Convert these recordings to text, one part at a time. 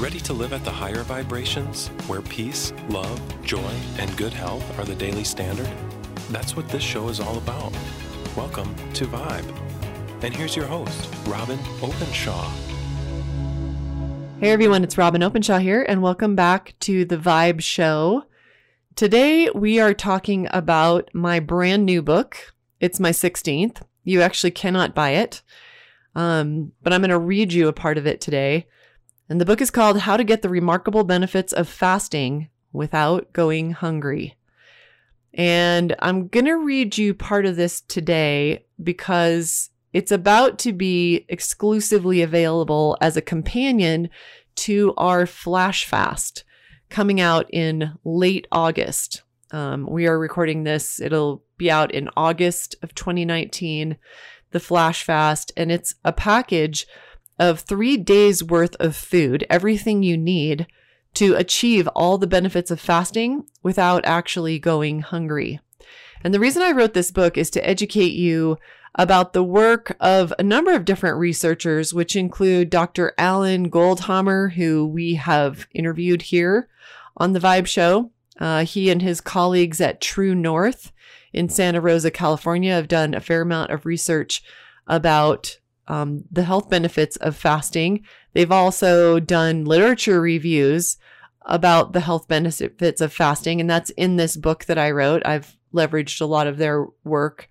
Ready to live at the higher vibrations, where peace, love, joy, and good health are the daily standard? That's what this show is all about. Welcome to Vibe. And here's your host, Robyn Openshaw. Hey everyone, it's Robyn Openshaw here, and welcome back to the Vibe Show. Today we are talking about my brand new book. It's my 16th. You actually cannot buy it, um, but I'm going to read you a part of it today. And the book is called How to Get the Remarkable Benefits of Fasting Without Going Hungry. And I'm going to read you part of this today because it's about to be exclusively available as a companion to our flash fast coming out in late August. Um, we are recording this, it'll be out in August of 2019, the flash fast, and it's a package of three days worth of food, everything you need to achieve all the benefits of fasting without actually going hungry. And the reason I wrote this book is to educate you about the work of a number of different researchers, which include Dr. Alan Goldhamer, who we have interviewed here on the Vibe Show. Uh, he and his colleagues at True North in Santa Rosa, California, have done a fair amount of research about um, the health benefits of fasting. They've also done literature reviews about the health benefits of fasting, and that's in this book that I wrote. I've leveraged a lot of their work.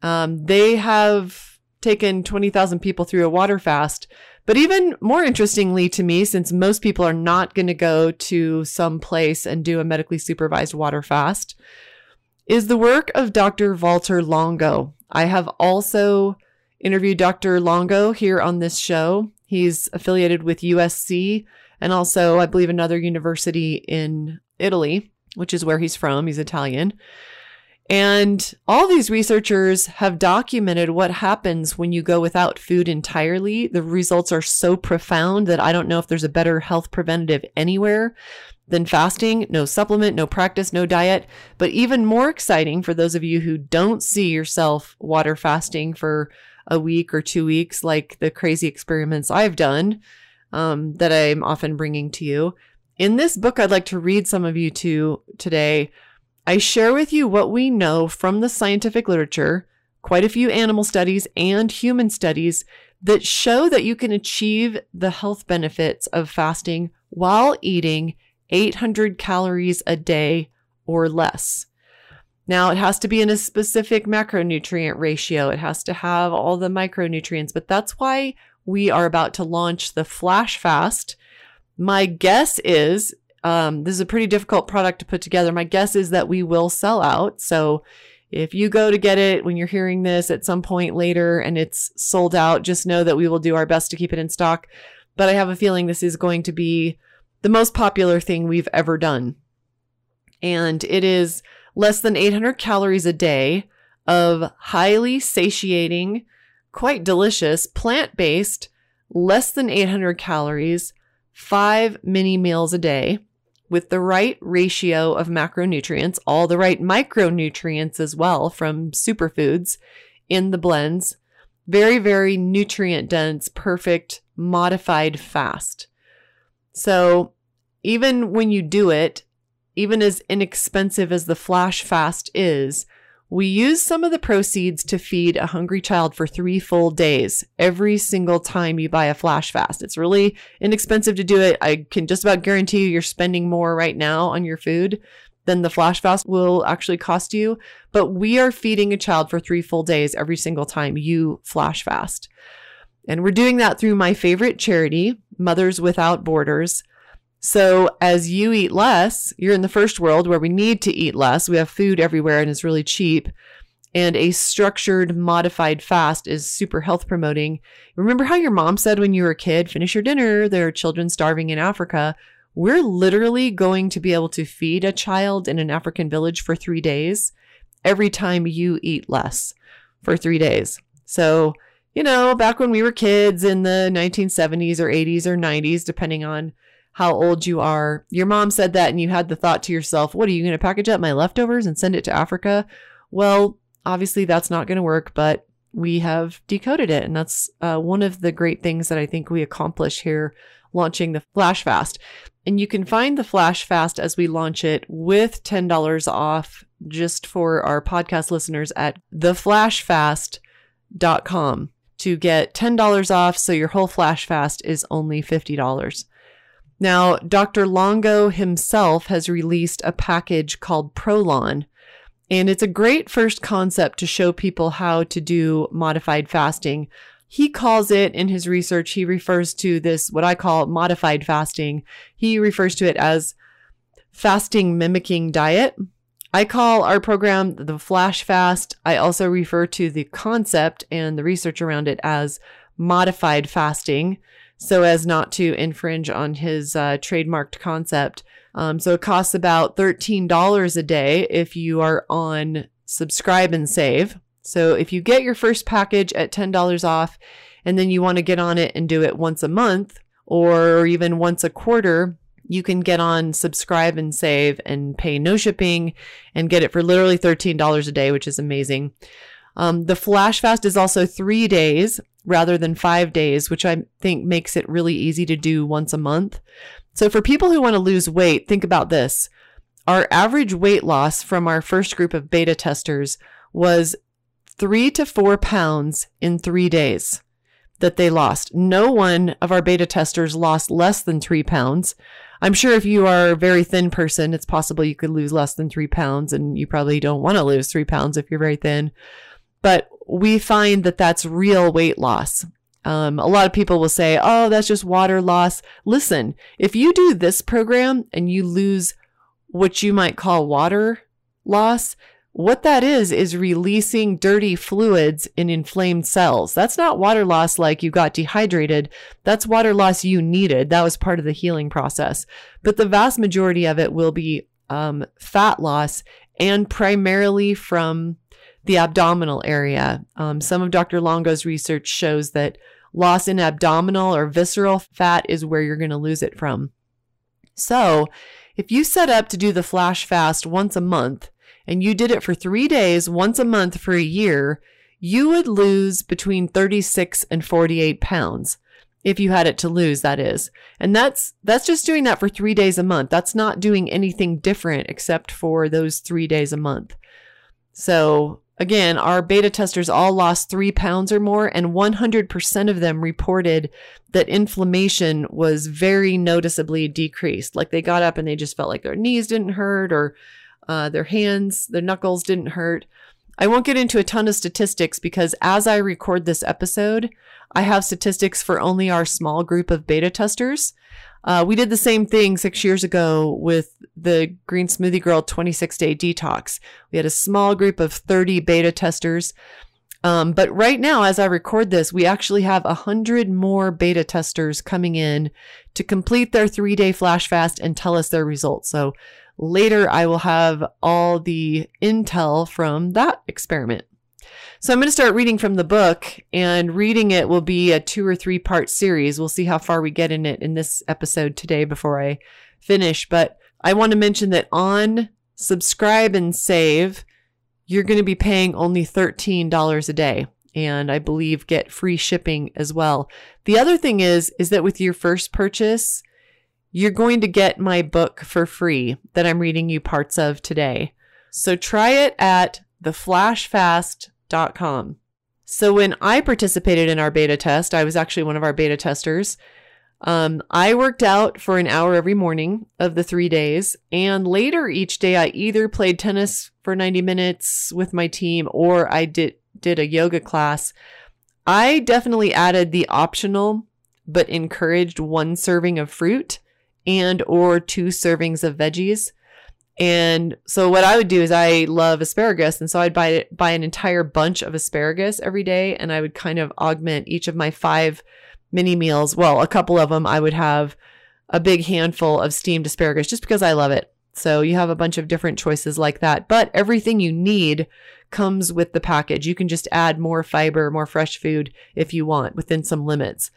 Um, they have taken 20,000 people through a water fast. But even more interestingly to me, since most people are not going to go to some place and do a medically supervised water fast, is the work of Dr. Walter Longo. I have also interviewed Dr. Longo here on this show. He's affiliated with USC and also, I believe, another university in Italy, which is where he's from. He's Italian. And all these researchers have documented what happens when you go without food entirely. The results are so profound that I don't know if there's a better health preventative anywhere than fasting. No supplement, no practice, no diet. But even more exciting for those of you who don't see yourself water fasting for a week or two weeks, like the crazy experiments I've done um, that I'm often bringing to you. In this book, I'd like to read some of you to today. I share with you what we know from the scientific literature, quite a few animal studies and human studies that show that you can achieve the health benefits of fasting while eating 800 calories a day or less. Now, it has to be in a specific macronutrient ratio. It has to have all the micronutrients, but that's why we are about to launch the Flash Fast. My guess is um, this is a pretty difficult product to put together. My guess is that we will sell out. So if you go to get it when you're hearing this at some point later and it's sold out, just know that we will do our best to keep it in stock. But I have a feeling this is going to be the most popular thing we've ever done. And it is less than 800 calories a day of highly satiating, quite delicious, plant based, less than 800 calories, five mini meals a day with the right ratio of macronutrients, all the right micronutrients as well from superfoods in the blends. Very, very nutrient dense, perfect, modified fast. So even when you do it, even as inexpensive as the flash fast is, we use some of the proceeds to feed a hungry child for three full days every single time you buy a flash fast. It's really inexpensive to do it. I can just about guarantee you you're spending more right now on your food than the flash fast will actually cost you. But we are feeding a child for three full days every single time you flash fast. And we're doing that through my favorite charity, Mothers Without Borders. So as you eat less, you're in the first world where we need to eat less. We have food everywhere and it's really cheap. And a structured, modified fast is super health promoting. Remember how your mom said when you were a kid, finish your dinner, there are children starving in Africa. We're literally going to be able to feed a child in an African village for three days every time you eat less for three days. So, you know, back when we were kids in the 1970s or 80s or 90s, depending on how old you are. Your mom said that, and you had the thought to yourself, what are you going to package up my leftovers and send it to Africa? Well, obviously that's not going to work, but we have decoded it. And that's uh, one of the great things that I think we accomplish here launching the Flash Fast. And you can find the Flash Fast as we launch it with $10 off just for our podcast listeners at theflashfast.com to get $10 off. So your whole Flash Fast is only $50. Now, Dr. Longo himself has released a package called Prolon, and it's a great first concept to show people how to do modified fasting. He calls it in his research, he refers to this, what I call modified fasting. He refers to it as fasting mimicking diet. I call our program the flash fast. I also refer to the concept and the research around it as modified fasting so as not to infringe on his uh, trademarked concept. Um, so it costs about $13 a day if you are on subscribe and save. So if you get your first package at $10 off and then you want to get on it and do it once a month or even once a quarter, you can get on subscribe and save and pay no shipping and get it for literally $13 a day, which is amazing. Um, the flash fast is also three days rather than five days, which I think makes it really easy to do once a month. So for people who want to lose weight, think about this. Our average weight loss from our first group of beta testers was three to four pounds in three days that they lost. No one of our beta testers lost less than three pounds. I'm sure if you are a very thin person, it's possible you could lose less than three pounds, and you probably don't want to lose three pounds if you're very thin. But we find that that's real weight loss. Um, a lot of people will say, oh, that's just water loss. Listen, if you do this program and you lose what you might call water loss, what that is, is releasing dirty fluids in inflamed cells. That's not water loss like you got dehydrated. That's water loss you needed. That was part of the healing process. But the vast majority of it will be um, fat loss and primarily from the abdominal area. Um, some of Dr. Longo's research shows that loss in abdominal or visceral fat is where you're going to lose it from. So, if you set up to do the flash fast once a month, and you did it for three days, once a month for a year, you would lose between 36 and 48 pounds if you had it to lose that is and that's that's just doing that for 3 days a month that's not doing anything different except for those 3 days a month so again our beta testers all lost 3 pounds or more and 100% of them reported that inflammation was very noticeably decreased like they got up and they just felt like their knees didn't hurt or uh, their hands, their knuckles didn't hurt. I won't get into a ton of statistics because as I record this episode, I have statistics for only our small group of beta testers. Uh, we did the same thing six years ago with the Green Smoothie Girl 26 day detox. We had a small group of 30 beta testers. Um, but right now, as I record this, we actually have a hundred more beta testers coming in to complete their three day flash fast and tell us their results. So Later, I will have all the intel from that experiment. So I'm going to start reading from the book, and reading it will be a two or three part series. We'll see how far we get in it in this episode today before I finish. But I want to mention that on subscribe and save, you're going to be paying only $13 a day and I believe get free shipping as well. The other thing is is that with your first purchase, you're going to get my book for free that I'm reading you parts of today. So try it at theflashfast.com. So when I participated in our beta test, I was actually one of our beta testers. Um, I worked out for an hour every morning of the three days, and later each day I either played tennis for 90 minutes with my team or I did did a yoga class. I definitely added the optional but encouraged one serving of fruit and or two servings of veggies. And so what I would do is I love asparagus. And so I'd buy buy an entire bunch of asparagus every day. And I would kind of augment each of my five mini meals. Well, a couple of them I would have a big handful of steamed asparagus just because I love it. So you have a bunch of different choices like that. But everything you need comes with the package. You can just add more fiber, more fresh food if you want within some limits.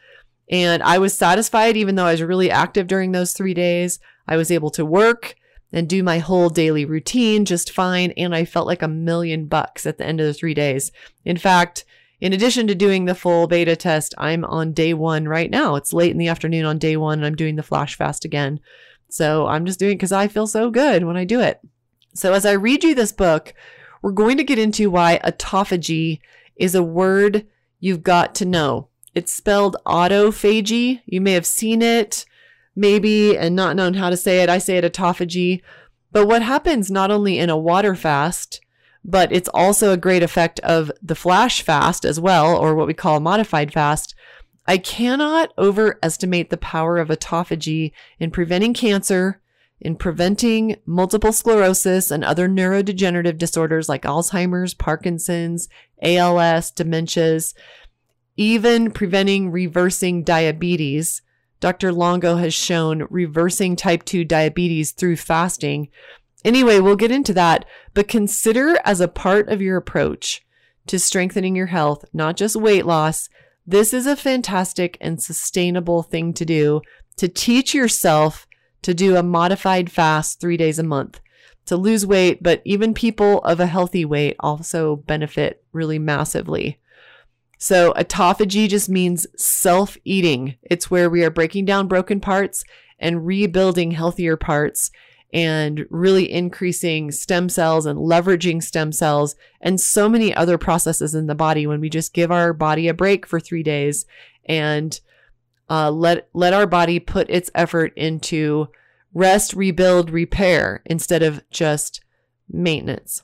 And I was satisfied, even though I was really active during those three days. I was able to work and do my whole daily routine just fine. And I felt like a million bucks at the end of the three days. In fact, in addition to doing the full beta test, I'm on day one right now. It's late in the afternoon on day one, and I'm doing the flash fast again. So I'm just doing it because I feel so good when I do it. So as I read you this book, we're going to get into why autophagy is a word you've got to know. It's spelled autophagy. You may have seen it, maybe, and not known how to say it. I say it autophagy. But what happens not only in a water fast, but it's also a great effect of the flash fast as well, or what we call modified fast. I cannot overestimate the power of autophagy in preventing cancer, in preventing multiple sclerosis and other neurodegenerative disorders like Alzheimer's, Parkinson's, ALS, dementias, even preventing reversing diabetes. Dr. Longo has shown reversing type 2 diabetes through fasting Anyway, we'll get into that, but consider as a part of your approach to strengthening your health, not just weight loss. This is a fantastic and sustainable thing to do to teach yourself to do a modified fast three days a month to lose weight, but even people of a healthy weight also benefit really massively. So, autophagy just means self eating. It's where we are breaking down broken parts and rebuilding healthier parts and really increasing stem cells and leveraging stem cells and so many other processes in the body when we just give our body a break for three days and uh, let let our body put its effort into rest, rebuild, repair instead of just maintenance.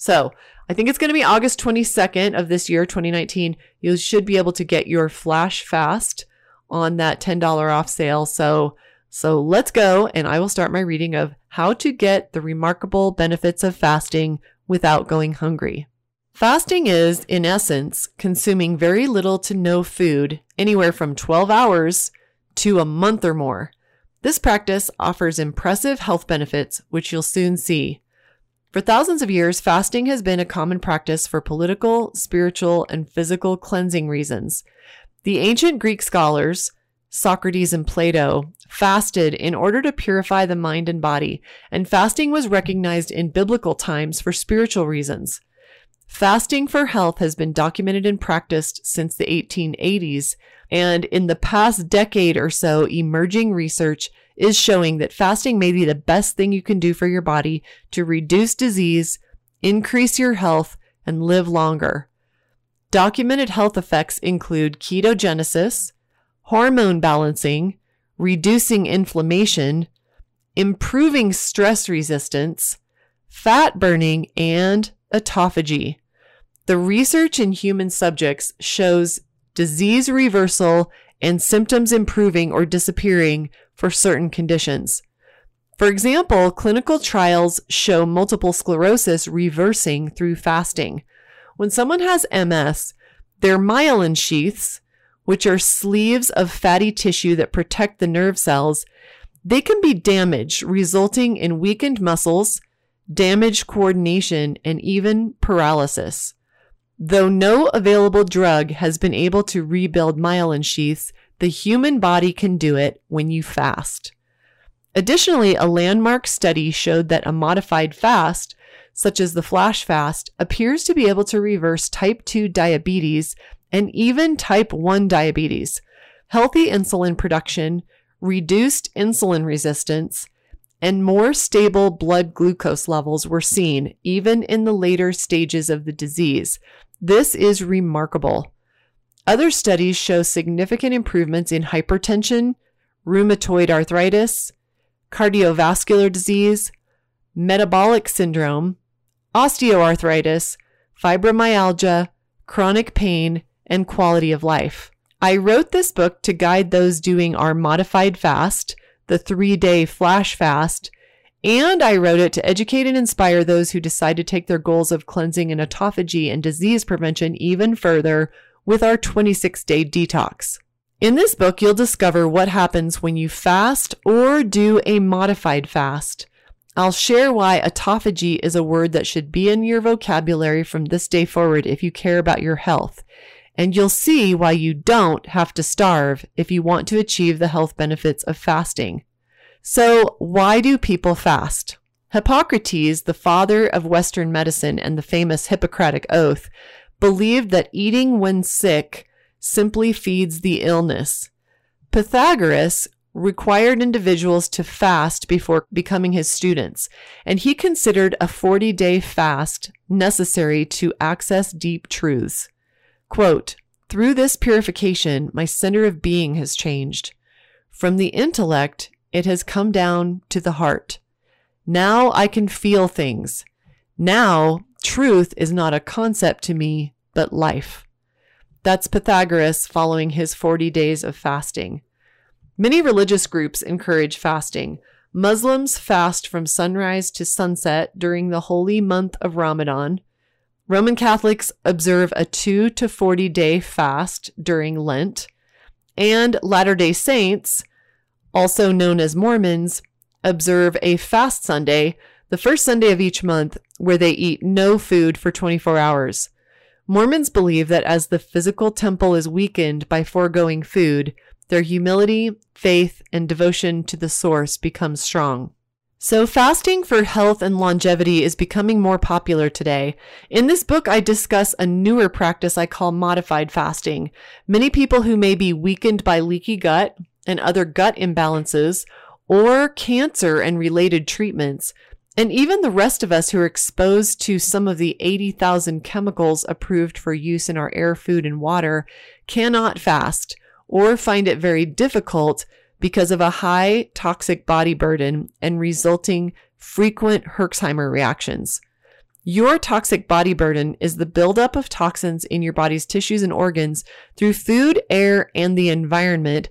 So I think it's going to be August 22nd of this year, 2019. You should be able to get your flash fast on that $10 off sale. So so let's go, and I will start my reading of How to Get the Remarkable Benefits of Fasting Without Going Hungry. Fasting is, in essence, consuming very little to no food, anywhere from 12 hours to a month or more. This practice offers impressive health benefits, which you'll soon see. For thousands of years, fasting has been a common practice for political, spiritual, and physical cleansing reasons. The ancient Greek scholars, Socrates and Plato fasted in order to purify the mind and body, and fasting was recognized in biblical times for spiritual reasons. Fasting for health has been documented and practiced since the 1880s, and in the past decade or so, emerging research is showing that fasting may be the best thing you can do for your body to reduce disease, increase your health, and live longer. Documented health effects include ketogenesis, hormone balancing, reducing inflammation, improving stress resistance, fat burning, and autophagy. The research in human subjects shows disease reversal and symptoms improving or disappearing for certain conditions. For example, clinical trials show multiple sclerosis reversing through fasting. When someone has MS, their myelin sheaths, which are sleeves of fatty tissue that protect the nerve cells, they can be damaged, resulting in weakened muscles, damaged coordination, and even paralysis. Though no available drug has been able to rebuild myelin sheaths, the human body can do it when you fast. Additionally, a landmark study showed that a modified fast, such as the flash fast, appears to be able to reverse type 2 diabetes and even type 1 diabetes, healthy insulin production, reduced insulin resistance, and more stable blood glucose levels were seen even in the later stages of the disease. This is remarkable. Other studies show significant improvements in hypertension, rheumatoid arthritis, cardiovascular disease, metabolic syndrome, osteoarthritis, fibromyalgia, chronic pain, and quality of life. I wrote this book to guide those doing our modified fast, the three day flash fast, and I wrote it to educate and inspire those who decide to take their goals of cleansing and autophagy and disease prevention even further with our 26 day detox. In this book, you'll discover what happens when you fast or do a modified fast. I'll share why autophagy is a word that should be in your vocabulary from this day forward if you care about your health and you'll see why you don't have to starve if you want to achieve the health benefits of fasting. So, why do people fast? Hippocrates, the father of Western medicine and the famous Hippocratic Oath, believed that eating when sick simply feeds the illness. Pythagoras required individuals to fast before becoming his students, and he considered a 40 day fast necessary to access deep truths. Quote, Through this purification, my center of being has changed. From the intellect, it has come down to the heart. Now I can feel things. Now truth is not a concept to me, but life. That's Pythagoras following his 40 days of fasting. Many religious groups encourage fasting. Muslims fast from sunrise to sunset during the holy month of Ramadan. Roman Catholics observe a 2 to 40 day fast during Lent. And Latter day Saints, also known as Mormons, observe a fast Sunday, the first Sunday of each month, where they eat no food for 24 hours. Mormons believe that as the physical temple is weakened by foregoing food, their humility, faith, and devotion to the source becomes strong. So, fasting for health and longevity is becoming more popular today. In this book, I discuss a newer practice I call modified fasting. Many people who may be weakened by leaky gut and other gut imbalances or cancer and related treatments and even the rest of us who are exposed to some of the 80,000 chemicals approved for use in our air, food, and water cannot fast or find it very difficult because of a high toxic body burden and resulting frequent Herxheimer reactions. Your toxic body burden is the buildup of toxins in your body's tissues and organs through food, air, and the environment,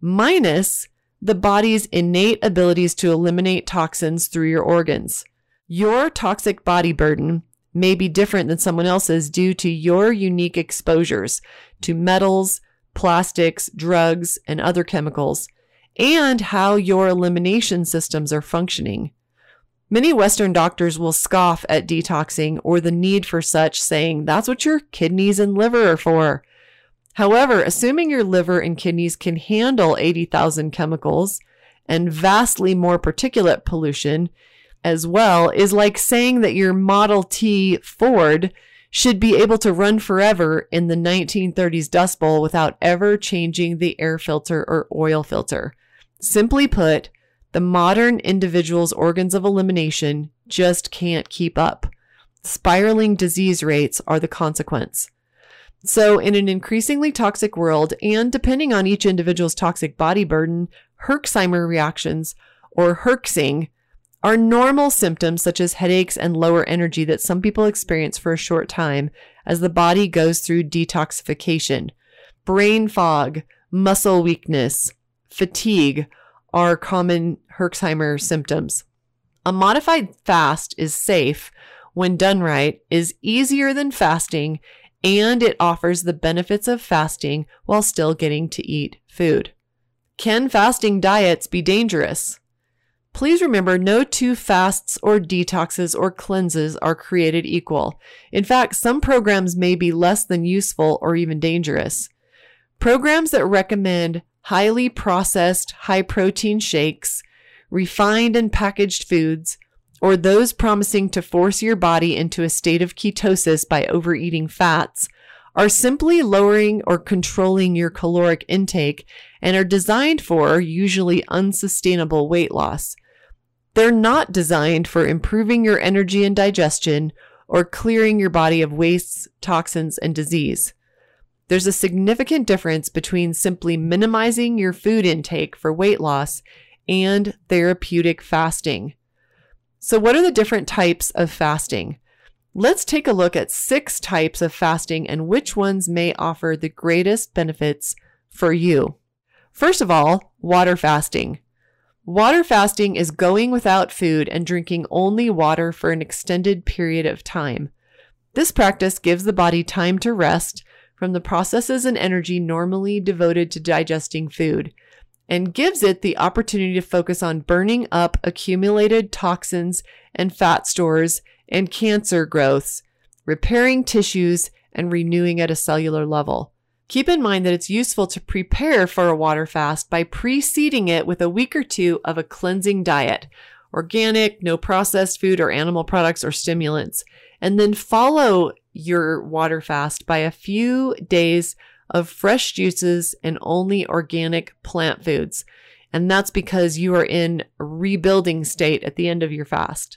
minus the body's innate abilities to eliminate toxins through your organs. Your toxic body burden may be different than someone else's due to your unique exposures to metals, plastics, drugs, and other chemicals, and how your elimination systems are functioning. Many Western doctors will scoff at detoxing or the need for such, saying that's what your kidneys and liver are for. However, assuming your liver and kidneys can handle 80,000 chemicals and vastly more particulate pollution as well is like saying that your Model T Ford should be able to run forever in the 1930s Dust Bowl without ever changing the air filter or oil filter. Simply put, the modern individual's organs of elimination just can't keep up. Spiraling disease rates are the consequence. So, in an increasingly toxic world, and depending on each individual's toxic body burden, Herxheimer reactions, or Herxing, are normal symptoms such as headaches and lower energy that some people experience for a short time as the body goes through detoxification. Brain fog, muscle weakness, fatigue are common Herxheimer symptoms. A modified fast is safe when done right, is easier than fasting, and it offers the benefits of fasting while still getting to eat food. Can fasting diets be dangerous? Please remember no two fasts or detoxes or cleanses are created equal. In fact, some programs may be less than useful or even dangerous. Programs that recommend highly processed, high protein shakes, refined and packaged foods, or those promising to force your body into a state of ketosis by overeating fats are simply lowering or controlling your caloric intake and are designed for usually unsustainable weight loss. They're not designed for improving your energy and digestion or clearing your body of wastes, toxins, and disease. There's a significant difference between simply minimizing your food intake for weight loss and therapeutic fasting. So, what are the different types of fasting? Let's take a look at six types of fasting and which ones may offer the greatest benefits for you. First of all, water fasting. Water fasting is going without food and drinking only water for an extended period of time. This practice gives the body time to rest from the processes and energy normally devoted to digesting food and gives it the opportunity to focus on burning up accumulated toxins and fat stores and cancer growths, repairing tissues, and renewing at a cellular level. Keep in mind that it's useful to prepare for a water fast by preceding it with a week or two of a cleansing diet, organic, no processed food or animal products or stimulants, and then follow your water fast by a few days of fresh juices and only organic plant foods. And that's because you are in rebuilding state at the end of your fast.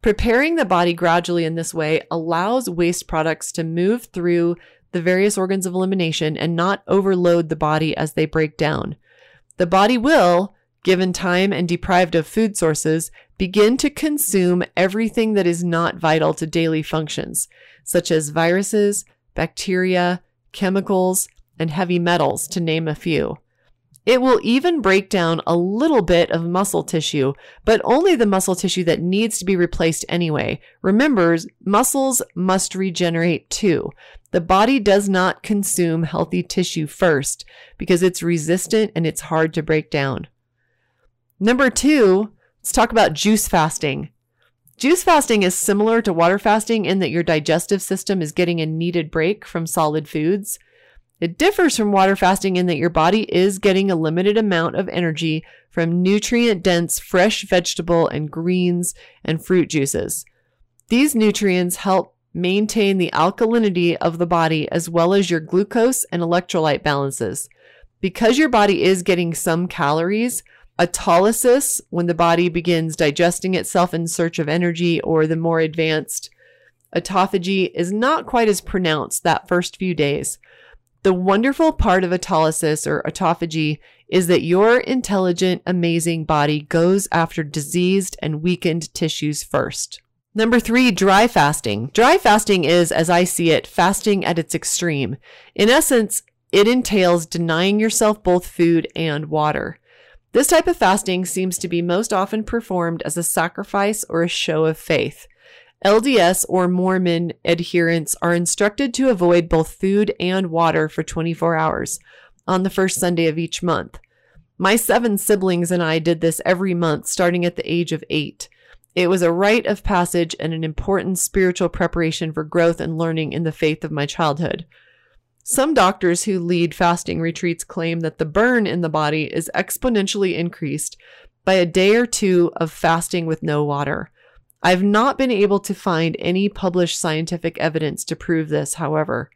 Preparing the body gradually in this way allows waste products to move through the various organs of elimination and not overload the body as they break down. The body will, given time and deprived of food sources, begin to consume everything that is not vital to daily functions, such as viruses, bacteria, chemicals, and heavy metals, to name a few. It will even break down a little bit of muscle tissue, but only the muscle tissue that needs to be replaced anyway. Remember, muscles must regenerate too. The body does not consume healthy tissue first because it's resistant and it's hard to break down. Number two, let's talk about juice fasting. Juice fasting is similar to water fasting in that your digestive system is getting a needed break from solid foods. It differs from water fasting in that your body is getting a limited amount of energy from nutrient dense fresh vegetable and greens and fruit juices. These nutrients help maintain the alkalinity of the body as well as your glucose and electrolyte balances. Because your body is getting some calories, autolysis, when the body begins digesting itself in search of energy, or the more advanced autophagy, is not quite as pronounced that first few days. The wonderful part of autolysis or autophagy is that your intelligent, amazing body goes after diseased and weakened tissues first. Number three, dry fasting. Dry fasting is, as I see it, fasting at its extreme. In essence, it entails denying yourself both food and water. This type of fasting seems to be most often performed as a sacrifice or a show of faith. LDS or Mormon adherents are instructed to avoid both food and water for 24 hours on the first Sunday of each month. My seven siblings and I did this every month starting at the age of eight. It was a rite of passage and an important spiritual preparation for growth and learning in the faith of my childhood. Some doctors who lead fasting retreats claim that the burn in the body is exponentially increased by a day or two of fasting with no water. I've not been able to find any published scientific evidence to prove this, however.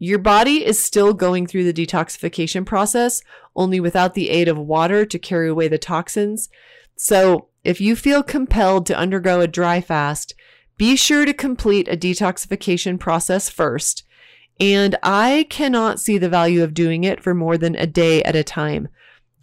Your body is still going through the detoxification process, only without the aid of water to carry away the toxins. So, if you feel compelled to undergo a dry fast, be sure to complete a detoxification process first. And I cannot see the value of doing it for more than a day at a time.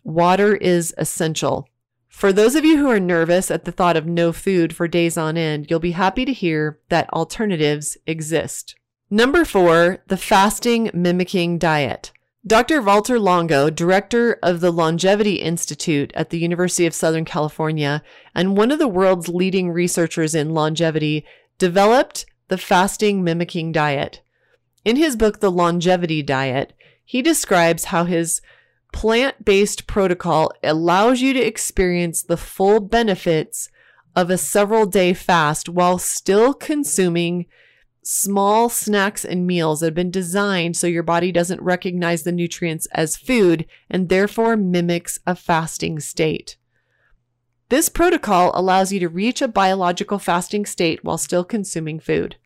Water is essential. For those of you who are nervous at the thought of no food for days on end, you'll be happy to hear that alternatives exist. Number four, the fasting mimicking diet. Dr. Walter Longo, director of the Longevity Institute at the University of Southern California and one of the world's leading researchers in longevity, developed the fasting mimicking diet. In his book, The Longevity Diet, he describes how his plant based protocol allows you to experience the full benefits of a several day fast while still consuming small snacks and meals that have been designed so your body doesn't recognize the nutrients as food and therefore mimics a fasting state. This protocol allows you to reach a biological fasting state while still consuming food.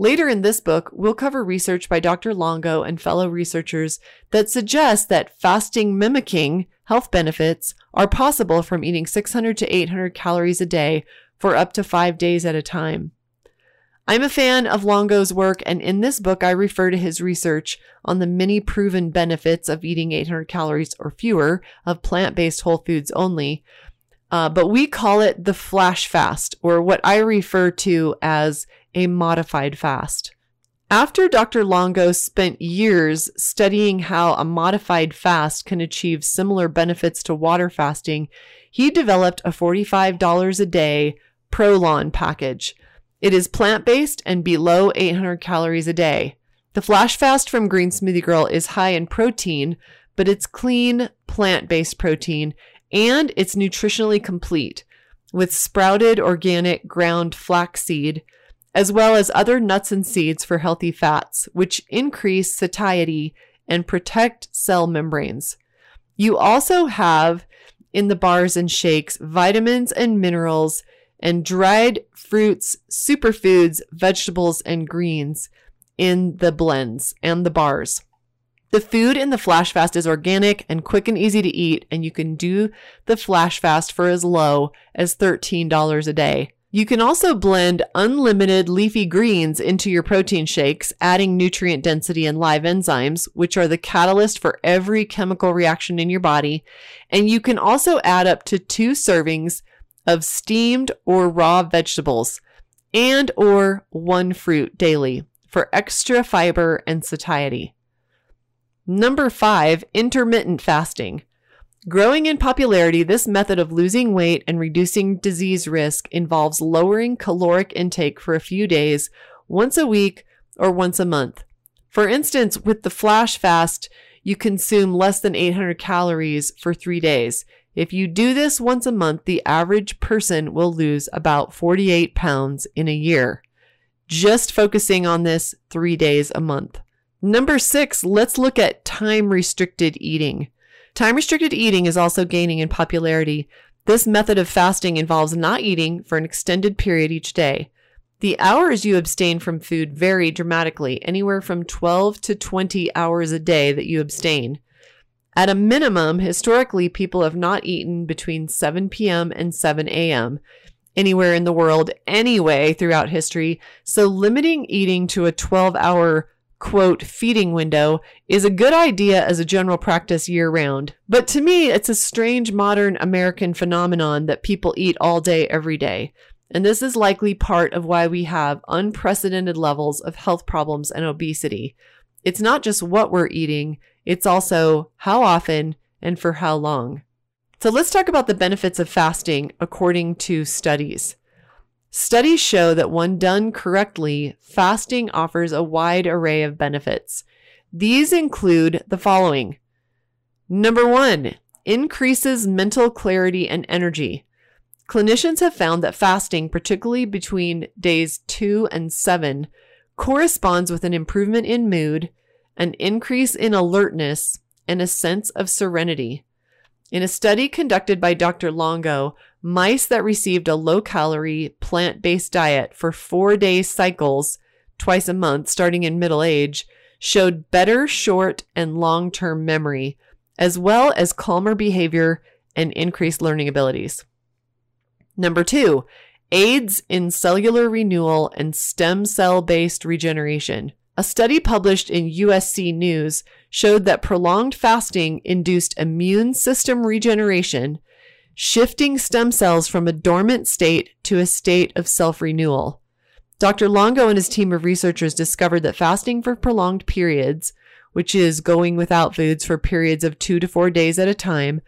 Later in this book, we'll cover research by Dr. Longo and fellow researchers that suggests that fasting mimicking health benefits are possible from eating 600 to 800 calories a day for up to five days at a time. I'm a fan of Longo's work, and in this book, I refer to his research on the many proven benefits of eating 800 calories or fewer of plant based whole foods only. Uh, but we call it the flash fast, or what I refer to as a modified fast. After Dr. Longo spent years studying how a modified fast can achieve similar benefits to water fasting, he developed a $45 a day Prolon package. It is plant based and below 800 calories a day. The flash fast from Green Smoothie Girl is high in protein, but it's clean plant based protein and it's nutritionally complete with sprouted organic ground flaxseed as well as other nuts and seeds for healthy fats, which increase satiety and protect cell membranes. You also have in the bars and shakes vitamins and minerals and dried fruits, superfoods, vegetables, and greens in the blends and the bars. The food in the flash fast is organic and quick and easy to eat, and you can do the flash fast for as low as $13 a day. You can also blend unlimited leafy greens into your protein shakes, adding nutrient density and live enzymes, which are the catalyst for every chemical reaction in your body. And you can also add up to two servings of steamed or raw vegetables and or one fruit daily for extra fiber and satiety. Number 5, intermittent fasting. Growing in popularity, this method of losing weight and reducing disease risk involves lowering caloric intake for a few days, once a week or once a month. For instance, with the flash fast, you consume less than 800 calories for three days. If you do this once a month, the average person will lose about 48 pounds in a year. Just focusing on this three days a month. Number six, let's look at time restricted eating. Time restricted eating is also gaining in popularity. This method of fasting involves not eating for an extended period each day. The hours you abstain from food vary dramatically, anywhere from 12 to 20 hours a day that you abstain. At a minimum, historically, people have not eaten between 7 p.m. and 7 a.m. anywhere in the world, anyway, throughout history. So limiting eating to a 12 hour quote feeding window is a good idea as a general practice year round. But to me, it's a strange modern American phenomenon that people eat all day every day. And this is likely part of why we have unprecedented levels of health problems and obesity. It's not just what we're eating, it's also how often and for how long. So let's talk about the benefits of fasting according to studies. Studies show that when done correctly, fasting offers a wide array of benefits. These include the following. Number one, increases mental clarity and energy. Clinicians have found that fasting, particularly between days two and seven, corresponds with an improvement in mood, an increase in alertness, and a sense of serenity. In a study conducted by Dr. Longo, mice that received a low calorie, plant based diet for four day cycles twice a month starting in middle age showed better short and long term memory, as well as calmer behavior and increased learning abilities. Number two, aids in cellular renewal and stem cell based regeneration. A study published in USC News showed that prolonged fasting induced immune system regeneration shifting stem cells from a dormant state to a state of self renewal. Dr. Longo and his team of researchers discovered that fasting for prolonged periods, which is going without foods for periods of two to four days at a time,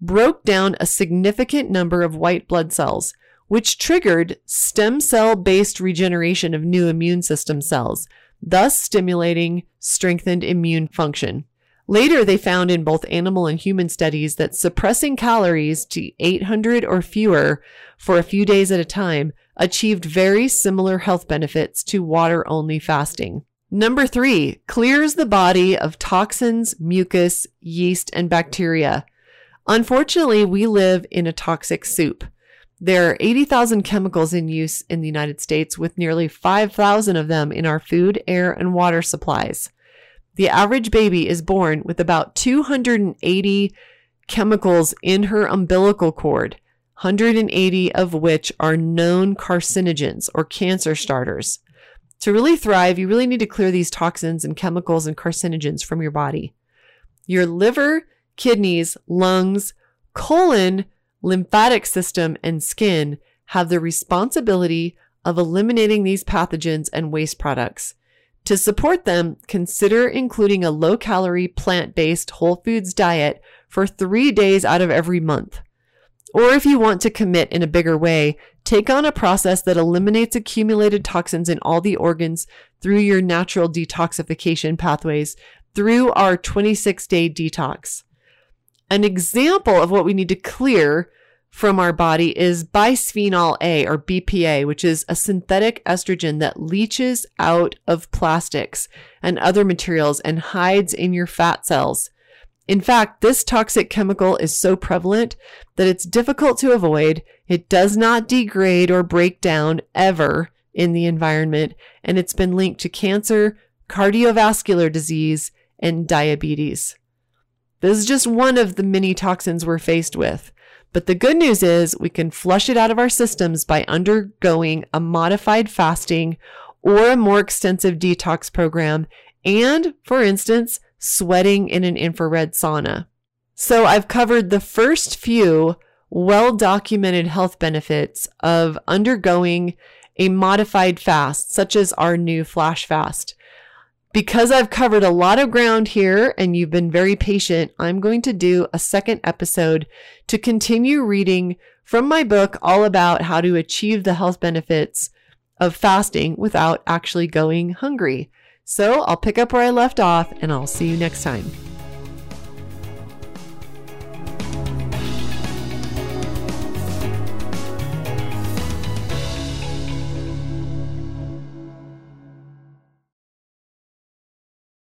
broke down a significant number of white blood cells, which triggered stem cell based regeneration of new immune system cells, thus stimulating strengthened immune function. Later, they found in both animal and human studies that suppressing calories to 800 or fewer for a few days at a time achieved very similar health benefits to water only fasting. Number three, clears the body of toxins, mucus, yeast, and bacteria. Unfortunately, we live in a toxic soup. There are 80,000 chemicals in use in the United States, with nearly 5,000 of them in our food, air, and water supplies. The average baby is born with about 280 chemicals in her umbilical cord, 180 of which are known carcinogens or cancer starters. To really thrive, you really need to clear these toxins and chemicals and carcinogens from your body. Your liver, kidneys, lungs, colon, lymphatic system, and skin have the responsibility of eliminating these pathogens and waste products. To support them, consider including a low calorie, plant based whole foods diet for three days out of every month. Or if you want to commit in a bigger way, take on a process that eliminates accumulated toxins in all the organs through your natural detoxification pathways through our 26 day detox. An example of what we need to clear from our body is bisphenol A or BPA, which is a synthetic estrogen that leaches out of plastics and other materials and hides in your fat cells. In fact, this toxic chemical is so prevalent that it's difficult to avoid. It does not degrade or break down ever in the environment, and it's been linked to cancer, cardiovascular disease, and diabetes. This is just one of the many toxins we're faced with. But the good news is we can flush it out of our systems by undergoing a modified fasting or a more extensive detox program, and, for instance, sweating in an infrared sauna. So I've covered the first few well documented health benefits of undergoing a modified fast, such as our new flash fast. Because I've covered a lot of ground here and you've been very patient, I'm going to do a second episode to continue reading from my book all about how to achieve the health benefits of fasting without actually going hungry. So I'll pick up where I left off and I'll see you next time.